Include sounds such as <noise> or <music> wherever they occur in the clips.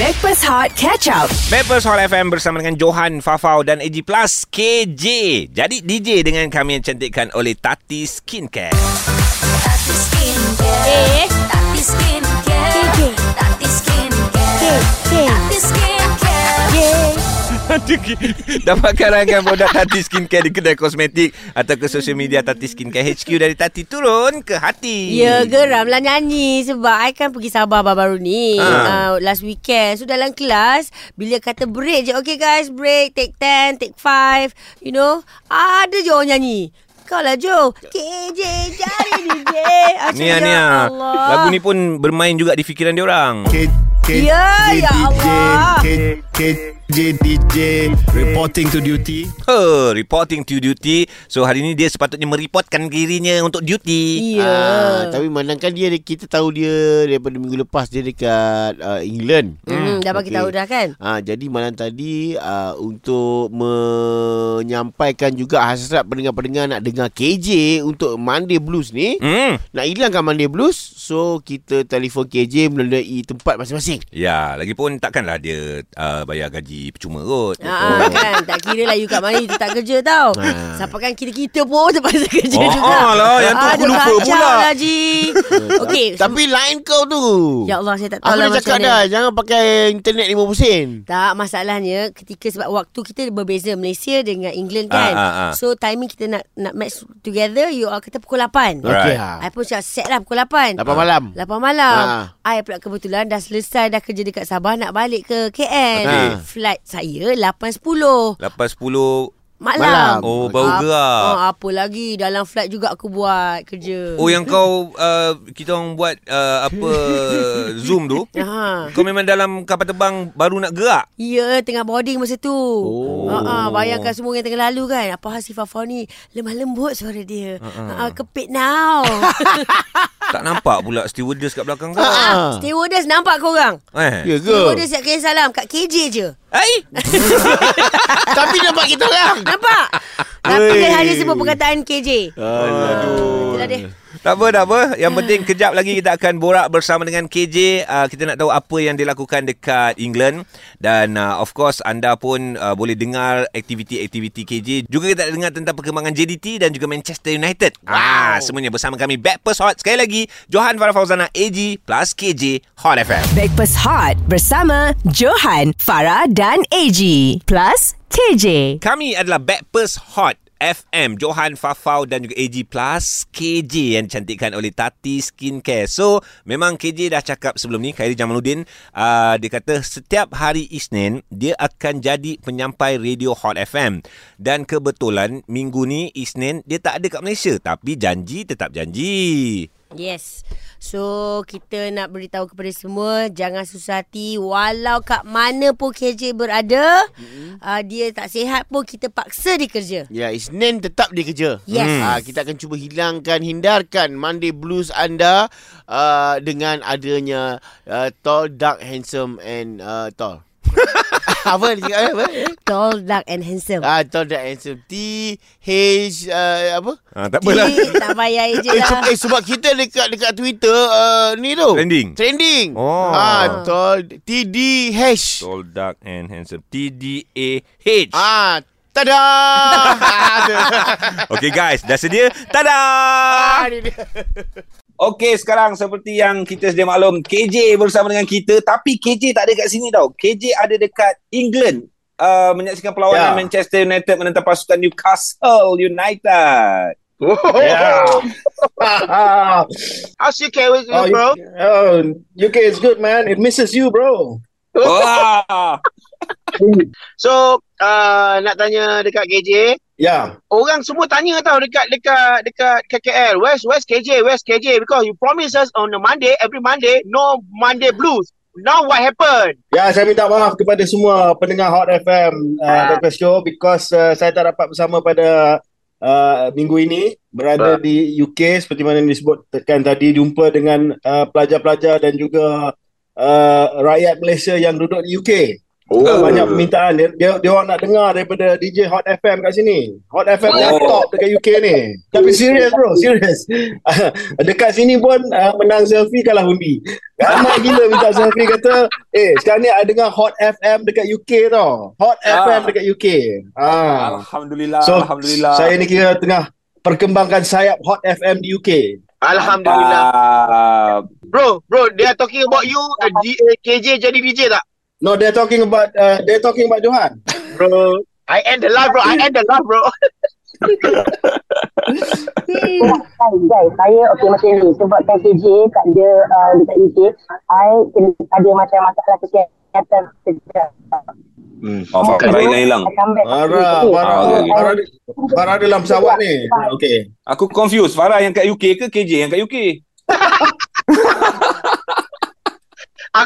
Backpass Hot Catch Up. Backpast Hall FM bersama dengan Johan, Fafau dan AG Plus KJ. Jadi DJ dengan kami yang cantikkan oleh Tati Skincare. Tati Skincare. Eh. Tati Skincare. KJ. Tati Skincare. Tati Skincare. Dapatkan rangkaian produk Tati Skincare di kedai kosmetik atau ke social media Tati Skincare HQ dari Tati turun ke hati. Ya geramlah nyanyi Sebab I kan pergi Sabah baru-baru ni Ha. uh, Last weekend So dalam kelas Bila kata break je Okay guys break Take 10 Take 5 You know Ada je orang nyanyi Kau lah Jo KJ cari DJ Macam, Ni ni ya ah. Allah. Lagu ni pun bermain juga di fikiran dia orang. K, K, Ya, K, ya DJ, Allah. K, KJ DJ reporting to duty. Huh, reporting to duty. So hari ni dia sepatutnya mereportkan dirinya untuk duty. Ya Ah, tapi manangkan dia kita tahu dia daripada minggu lepas dia dekat uh, England. hmm, Dah bagi Okey. tahu dah kan Ah, jadi malam tadi uh, untuk menyampaikan juga hasrat pendengar-pendengar nak dengar KJ untuk Monday Blues ni. Hmm. Nak hilangkan Monday Blues So kita telefon KJ melalui tempat masing-masing Ya, lagipun takkanlah dia uh, bayar gaji percuma kot. Ah, kan Tak kira lah you kat mana You tak kerja tau Ah. Siapa kan kita-kita pun Terpaksa <laughs> kerja Oh, juga ah lah, yang tu aku Aduh, lupa pula. lah Ji <laughs> Okay Tapi line kau tu Ya Allah saya tak tahu Aku lah dah cakap macam dah mana. Jangan pakai internet 50 sen Tak masalahnya ketika sebab waktu kita berbeza Malaysia dengan England kan. Ah, ah, ah. So timing kita nak nak match together you all kata pukul 8. Okey Right. ah. I pun cakap set lah pukul 8. 8 malam 8 malam. Ah. I pula kebetulan dah selesai dah kerja dekat Sabah nak balik ke KL. Okey. Flight saya 8.10 Lepas 10 malam. Malam. Oh, baru Ap- gerak. Oh, apa lagi dalam flight juga aku buat kerja. Oh yang kau uh, kita orang buat uh, apa <laughs> Zoom tu Ha. kau memang dalam kapal terbang baru nak gerak. Ya, tengah boarding masa tu. Oh. Ha bayangkan semua yang tengah lalu kan. Apa hal si Fafa ni lemah lembut suara dia. Ha kepit now. <laughs> Tak nampak pula stewardess kat belakang kau. Ah. Stewardess nampak korang? Eh. Ya ke? Stewardess siap kirim salam kat KJ je. Hai. <laughs> Tapi nampak kita orang Nampak? Tapi dia hanya sebut perkataan KJ. Aduh Itulah dia. Tak apa, tak apa. Yang penting kejap lagi kita akan borak bersama dengan KJ. Uh, kita nak tahu apa yang dilakukan dekat England. Dan uh, of course anda pun uh, boleh dengar aktiviti-aktiviti KJ. Juga kita dengar tentang perkembangan JDT dan juga Manchester United. Wow. Ah, semuanya bersama kami Backpast Hot. Sekali lagi, Johan Farah Fauzana AG plus KJ Hot FM. Backpass Hot bersama Johan, Farah dan AG. Plus KJ. Kami adalah Backpast Hot FM Johan Fafau dan juga AG Plus KJ yang dicantikkan oleh Tati Skincare. So, memang KJ dah cakap sebelum ni Khairi Jamaluddin uh, dia kata setiap hari Isnin dia akan jadi penyampai radio Hot FM. Dan kebetulan minggu ni Isnin dia tak ada kat Malaysia tapi janji tetap janji. Yes. So, kita nak beritahu kepada semua jangan susah hati walau kat mana pun KJ berada, mm-hmm. uh, dia tak sihat pun kita paksa dia kerja. Ya, Isnin tetap dia kerja. Yes. Hmm. Ah, kita akan cuba hilangkan, hindarkan Monday Blues anda uh, dengan adanya uh, tall, dark, handsome and uh, tall. <laughs> apa dia cakap apa? Tall, dark and handsome. Ah, tall, dark, handsome. T H uh, apa? Ha, tak apalah. Eh, tak payah je Eh, lah. se- eh, sebab kita dekat dekat Twitter uh, ni tu. Trending. Trending. Oh. Ah, tall T D H. Tall, dark and handsome. T-D-A-H. Ah, tada. <laughs> Okay guys, dah sedia? Tada! ah, ni dia. Okey, sekarang seperti yang kita sedia maklum, KJ bersama dengan kita. Tapi KJ tak ada kat sini tau. KJ ada dekat England. Uh, menyaksikan perlawanan Ya. Manchester United menentang pasukan Newcastle United. Yeah. <laughs> How's your Kevin, oh, bro? you- oh, UK is good, man. It misses you, bro. <laughs> So, uh, nak tanya dekat KJ. Yeah. Orang semua tanya tau dekat dekat dekat KKL. Where's where's KJ? Where's KJ? Because you promise us on the Monday, every Monday, no Monday blues. Now what happened? Ya, saya minta maaf kepada semua pendengar Hot FM uh. Breakfast Show because uh, saya tak dapat bersama pada uh, minggu ini berada di UK seperti mana disebutkan tadi jumpa dengan uh, pelajar-pelajar dan juga uh, rakyat Malaysia yang duduk di UK. Oh. Banyak permintaan dia, dia dia orang nak dengar daripada DJ Hot FM kat sini. Hot FM oh. top dekat UK ni. Tapi serius bro, serius. <laughs> dekat sini pun uh, menang selfie kalah undi. Ramai gila minta selfie kata, "Eh, sekarang ni ada dengar Hot FM dekat UK tau. Hot Ah. FM dekat UK." Ah. Alhamdulillah, So, alhamdulillah. saya ni kira tengah perkembangkan sayap Hot FM di UK. Alhamdulillah. Ah, Bro, bro, they are talking about you. Uh, D- uh, KJ jadi DJ tak? No, they're talking about uh, they're talking about Johan. Bro, I end the live, bro. I end the live, bro. Guys, guys, saya okey macam ni sebabkan KJ kat dia uh, dekat UK, I kena ada macam masalah kesihatan sekejap. Hmm. Oh, Farah So, hilang. Farah, Okay. Farah, Ah. Farah, Farah dalam pesawat ni. Okey. Aku confused. Farah yang kat UK ke KJ yang kat UK? <laughs>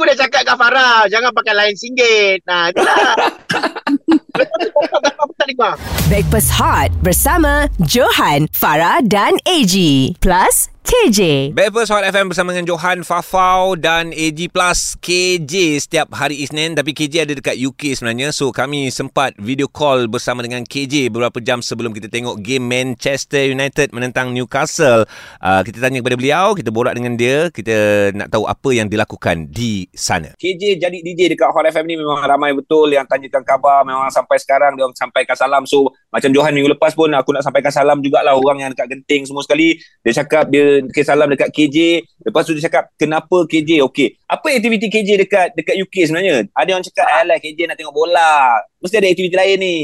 Aku dah cakap kat Farah, jangan pakai lain singgit. Nah, itulah. Breakfast Hot bersama Johan, Farah dan AG. Plus KJ. Breakfast Hot FM bersama dengan Johan, Fafau dan AG Plus KJ setiap hari Isnin. Tapi KJ ada dekat UK sebenarnya. So kami sempat video call bersama dengan KJ beberapa jam sebelum kita tengok game Manchester United menentang Newcastle. Uh, kita tanya kepada beliau, kita borak dengan dia. Kita nak tahu apa yang dilakukan di sana. KJ jadi DJ dekat Hot FM ni memang ramai betul yang tanyakan khabar. Memang sampai sekarang dia orang sampaikan salam. So macam Johan minggu lepas pun aku nak sampaikan salam jugalah orang yang dekat Genting semua sekali. Dia cakap dia kirim salam dekat KJ. Lepas tu dia cakap kenapa KJ okey. Apa aktiviti KJ dekat dekat UK sebenarnya? Ada orang cakap alah KJ nak tengok bola. Mesti ada aktiviti lain ni.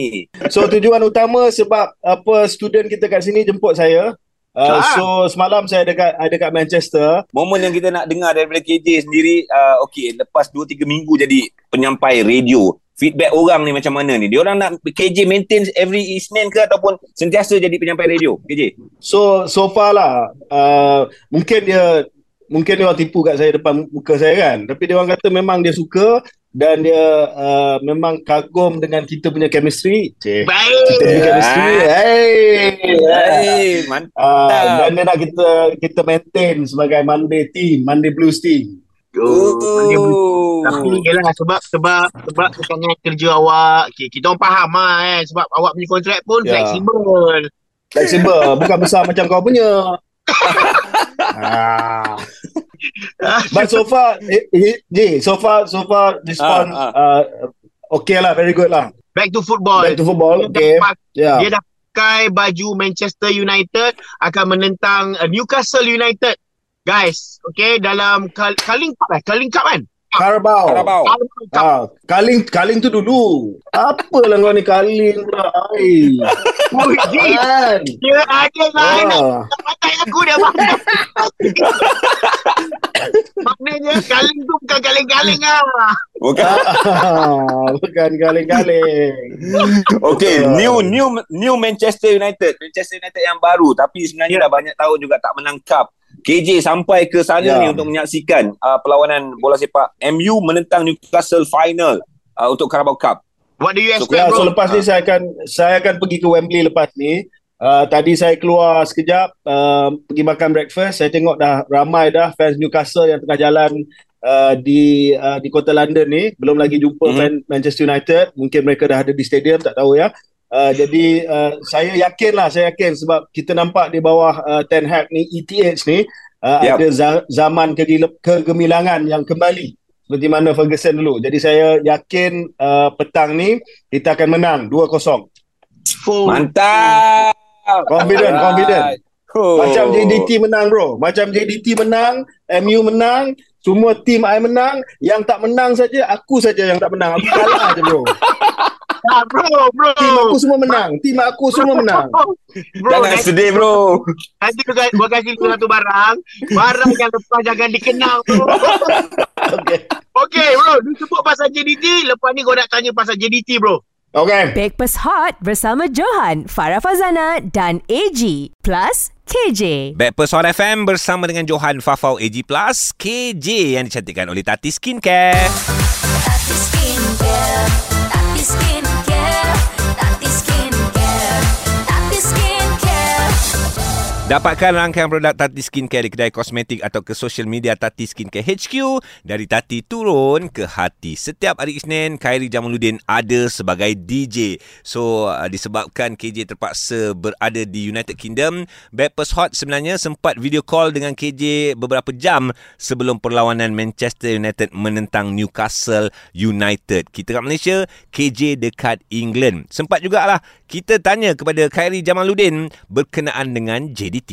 So tujuan utama sebab apa student kita kat sini jemput saya. Uh, Ah. so semalam saya dekat ada dekat Manchester. Momen yang kita nak dengar daripada KJ sendiri uh, okey lepas 2 3 minggu jadi penyampai radio. Feedback orang ni macam mana ni? Dia orang nak KJ maintain every Isnin ke ataupun sentiasa jadi penyampai radio? KJ. So so far lah uh, mungkin dia mungkin dia orang tipu kat saya depan muka saya kan. Tapi dia orang kata memang dia suka dan dia uh, memang kagum dengan kita punya chemistry. Cik. Kita Baik. punya chemistry. Hey. Hey, mantap. Uh, dan dia nak kita kita maintain sebagai Monday team, Monday Blues team. Oh. Tapi yelah sebab sebab sebab tekanan kerja awak. Okay, kita orang faham lah eh sebab awak punya kontrak pun Ya. fleksibel. Flexible, bukan besar macam kau punya. <laughs> ah. But so far, eh, eh, Ji, so far, so far, respond Ah, uh, okay lah, very good lah. Back to football. Back to football, Dia okay. dah- Yeah. Dia dah pakai baju Manchester United akan menentang uh, Newcastle United. Guys, okay dalam Kal- Carling Cup eh? Carling Cup kan? Carabao. Carabao. Cup. Ah, Kaling, Kaling tu dulu. Apa lah kau ni Kaling pula. Ai. <laughs> Oh, Ji, Kan? dia ada lain Ah. Pakai aku dia pakai. Maknanya Carling tu bukan Carling-Carling lah. Bukan. Ah, bukan Kaling-Kaling. Okay, Ah. new new new Manchester United. Manchester United yang baru tapi sebenarnya dah banyak tahun juga tak menang cup. KJ sampai ke sana Ya. ni untuk menyaksikan uh, perlawanan bola sepak MU menentang Newcastle final uh, untuk Carabao Cup. What do you Ya, expect so bro? lepas ni saya akan saya akan pergi ke Wembley lepas ni. Uh, tadi saya keluar sekejap uh, pergi makan breakfast. Saya tengok dah ramai dah fans Newcastle yang tengah jalan uh, di uh, di kota London ni. Belum lagi jumpa Mhm. fan Manchester United. Mungkin mereka dah ada di stadium, tak tahu ya. Uh, jadi uh, saya yakin lah, saya yakin sebab kita nampak di bawah uh, Ten Hag ni, ETH ni, uh, Yap. ada za- zaman kegemilangan yang kembali seperti mana Ferguson dulu. Jadi saya yakin uh, petang ni kita akan menang 2-0. Full. Mantap. Confident, confident. Oh. Macam JDT menang bro. Macam JDT menang, MU menang, semua tim I menang. Yang tak menang saja, aku saja yang tak menang. Aku kalah je bro. <laughs> Ah, bro, bro. Tim aku semua menang. Tim aku semua menang. Bro, Jangan nanti, sedih bro. nanti aku gua kasih kau satu barang. Barang yang lepas jangan dikenal bro. Okay. Okay bro, dia sebut pasal JDT. Lepas ni kau nak tanya pasal JDT bro. Okay. Breakfast Hot bersama Johan, Farah Fazana dan AG. Plus KJ. Backpast Hot FM bersama dengan Johan Fafau AG Plus KJ yang dicantikkan oleh Tati Skincare. Tati Skincare, Dapatkan rangkaian produk Tati Skincare di kedai kosmetik atau ke social media Tati Skincare HQ. Dari Tati turun ke hati. Setiap hari Isnin, Khairi Jamaluddin ada sebagai DJ. So, uh, disebabkan KJ terpaksa berada di United Kingdom, Backpast Hot sebenarnya sempat video call dengan KJ beberapa jam sebelum perlawanan Manchester United menentang Newcastle United. Kita kat Malaysia, KJ dekat England. Sempat jugalah kita tanya kepada Khairi Jamaluddin berkenaan dengan JDT.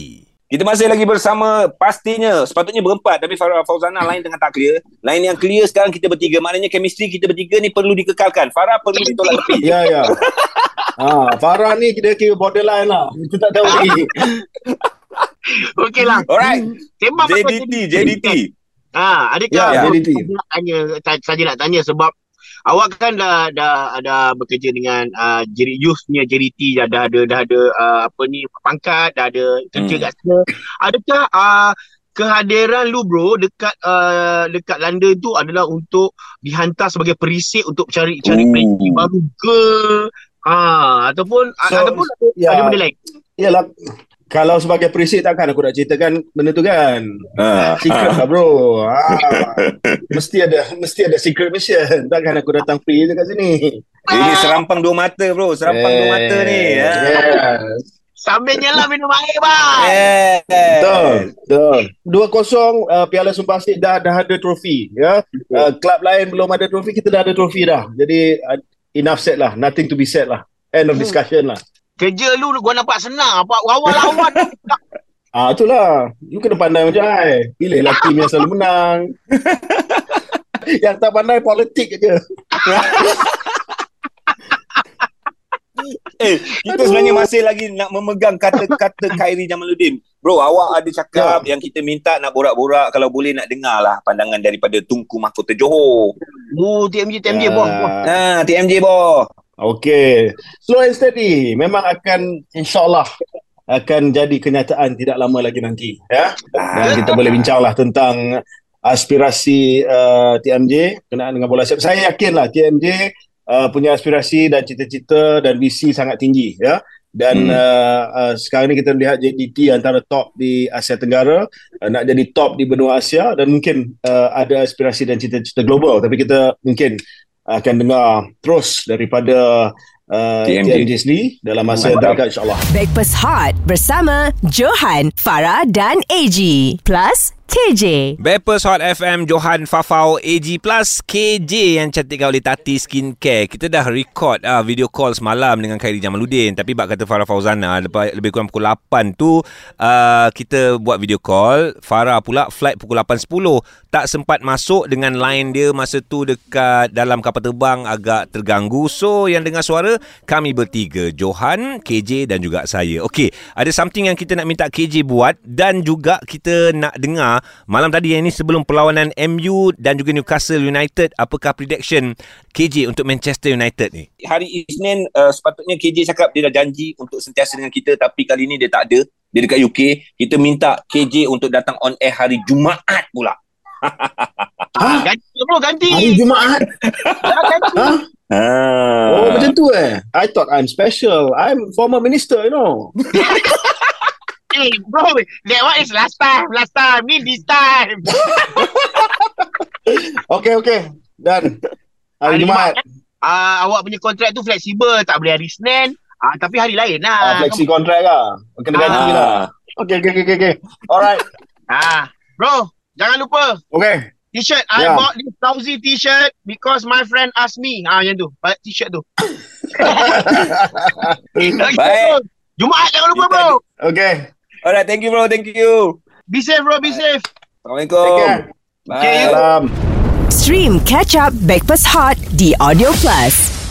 Kita masih lagi bersama pastinya sepatutnya berempat tapi Farah Fauzana lain tengah tak clear. Lain yang clear sekarang kita bertiga. Maknanya chemistry kita bertiga ni perlu dikekalkan. Farah perlu ditolak tepi. Ya, ya. Ha, Farah ni kita kira borderline lah. Kita tak tahu lagi. Okey lah. Alright. Sembang pasal JDT, JDT. Ha, adakah Ya, ya, JDT. Saya nak tanya, saya, saya nak tanya sebab awak kan dah dah ada bekerja dengan uh, JD Youth punya JDT dah, dah ada dah ada uh, apa ni pangkat, dah ada kerja Hmm. kat sana. Adakah uh, kehadiran lu bro dekat uh, dekat London tu adalah untuk dihantar sebagai perisik untuk cari cari perisik baru ke ha ataupun So, ataupun ya. ada benda lain. Yalah, kalau sebagai perisik takkan aku nak ceritakan benda tu kan. Ha. Secret lah bro. Ha. <laughs> mesti ada mesti ada secret mission. Takkan aku datang free je kat sini. Ini serampang dua mata bro. Serampang dua mata ni. Ha. Yes. Sambil nyelam minum air bang. Yes. Betul, betul. 2-0 uh, Piala Sumpah Asyik dah dah ada trofi ya. Uh, klub lain belum ada trofi, kita dah ada trofi dah. Jadi uh, enough said lah, nothing to be said lah. End of discussion lah. Kerja lu gua nampak senang. Apa awal-awal <laughs> Ah itulah. You kena pandai macam I. Pilihlah tim yang selalu menang. <laughs> yang tak pandai politik je. <laughs> Eh, kita sebenarnya masih lagi nak memegang kata-kata Khairi Jamaluddin. Bro, awak ada cakap yang kita minta nak borak-borak kalau boleh nak dengar lah pandangan daripada Tunku Mahkota Johor. Oh, TMJ, TMJ, boh. boh. Ah, Ha, TMJ boh. Okay. Slow and steady. Memang akan insyaAllah akan jadi kenyataan tidak lama lagi nanti. Ya? Dan kita boleh bincang lah tentang aspirasi uh, TMJ kenaan dengan bola sepak. Saya yakin lah TMJ uh, punya aspirasi dan cita-cita dan visi sangat tinggi. Ya? Dan Hmm. uh, uh, sekarang ni kita melihat JDT antara top di Asia Tenggara uh, nak jadi top di benua Asia dan mungkin uh, ada aspirasi dan cita-cita global tapi kita mungkin akan dengar terus daripada uh, TMJ. TMJ sendiri dalam masa terdekat insyaAllah. Breakfast Hot bersama Johan, Farah dan AG. Plus KJ. Bappers Hot FM Johan Fafau AG Plus KJ yang cantikkan oleh Tati Skincare. Kita dah record uh, video call semalam dengan Khairi Jamaluddin tapi bak kata Farah Fauzana lepas lebih kurang pukul 8 tu uh, kita buat video call. Farah pula flight pukul 8.10 tak sempat masuk dengan line dia masa tu dekat dalam kapal terbang agak terganggu. So yang dengar suara kami bertiga Johan, KJ dan juga saya. Okey, ada something yang kita nak minta KJ buat dan juga kita nak dengar malam tadi yang ini sebelum perlawanan MU dan juga Newcastle United apakah prediction KJ untuk Manchester United ni? Hari Isnin uh, sepatutnya KJ cakap dia dah janji untuk sentiasa dengan kita tapi kali ni dia tak ada. Dia dekat UK. Kita minta KJ untuk datang on air hari Jumaat pula. <laughs> Ah, ganti bro, ganti. Hari Jumaat. Ah, ganti. Ha? Ah. Oh macam tu eh. I thought I'm special. I'm former minister you know. <laughs> Hey, bro, that one is last time, last time. Ni this time. <laughs> Okay okay. Dan hari Hari Jumaat. Ah, awak punya kontrak tu fleksibel, tak boleh hari Senin. Ah, tapi hari lain Ah, lah. flexi kontrak lah. Kena ganti Ah. lah. Okay okay okay okay. Alright. Ah, bro, jangan lupa Okay. T-shirt. I Ya. bought this lousy T-shirt because my friend asked me. Ah, yang tu. Balik T-shirt tu. <laughs> <laughs> okay, Baik. Jumaat jangan lupa bro. Okay. Alright, thank you bro, thank you. Be safe bro, be safe. Assalamualaikum. Bye. Salam. Stream Catch Up Breakfast Hot di Audio Plus.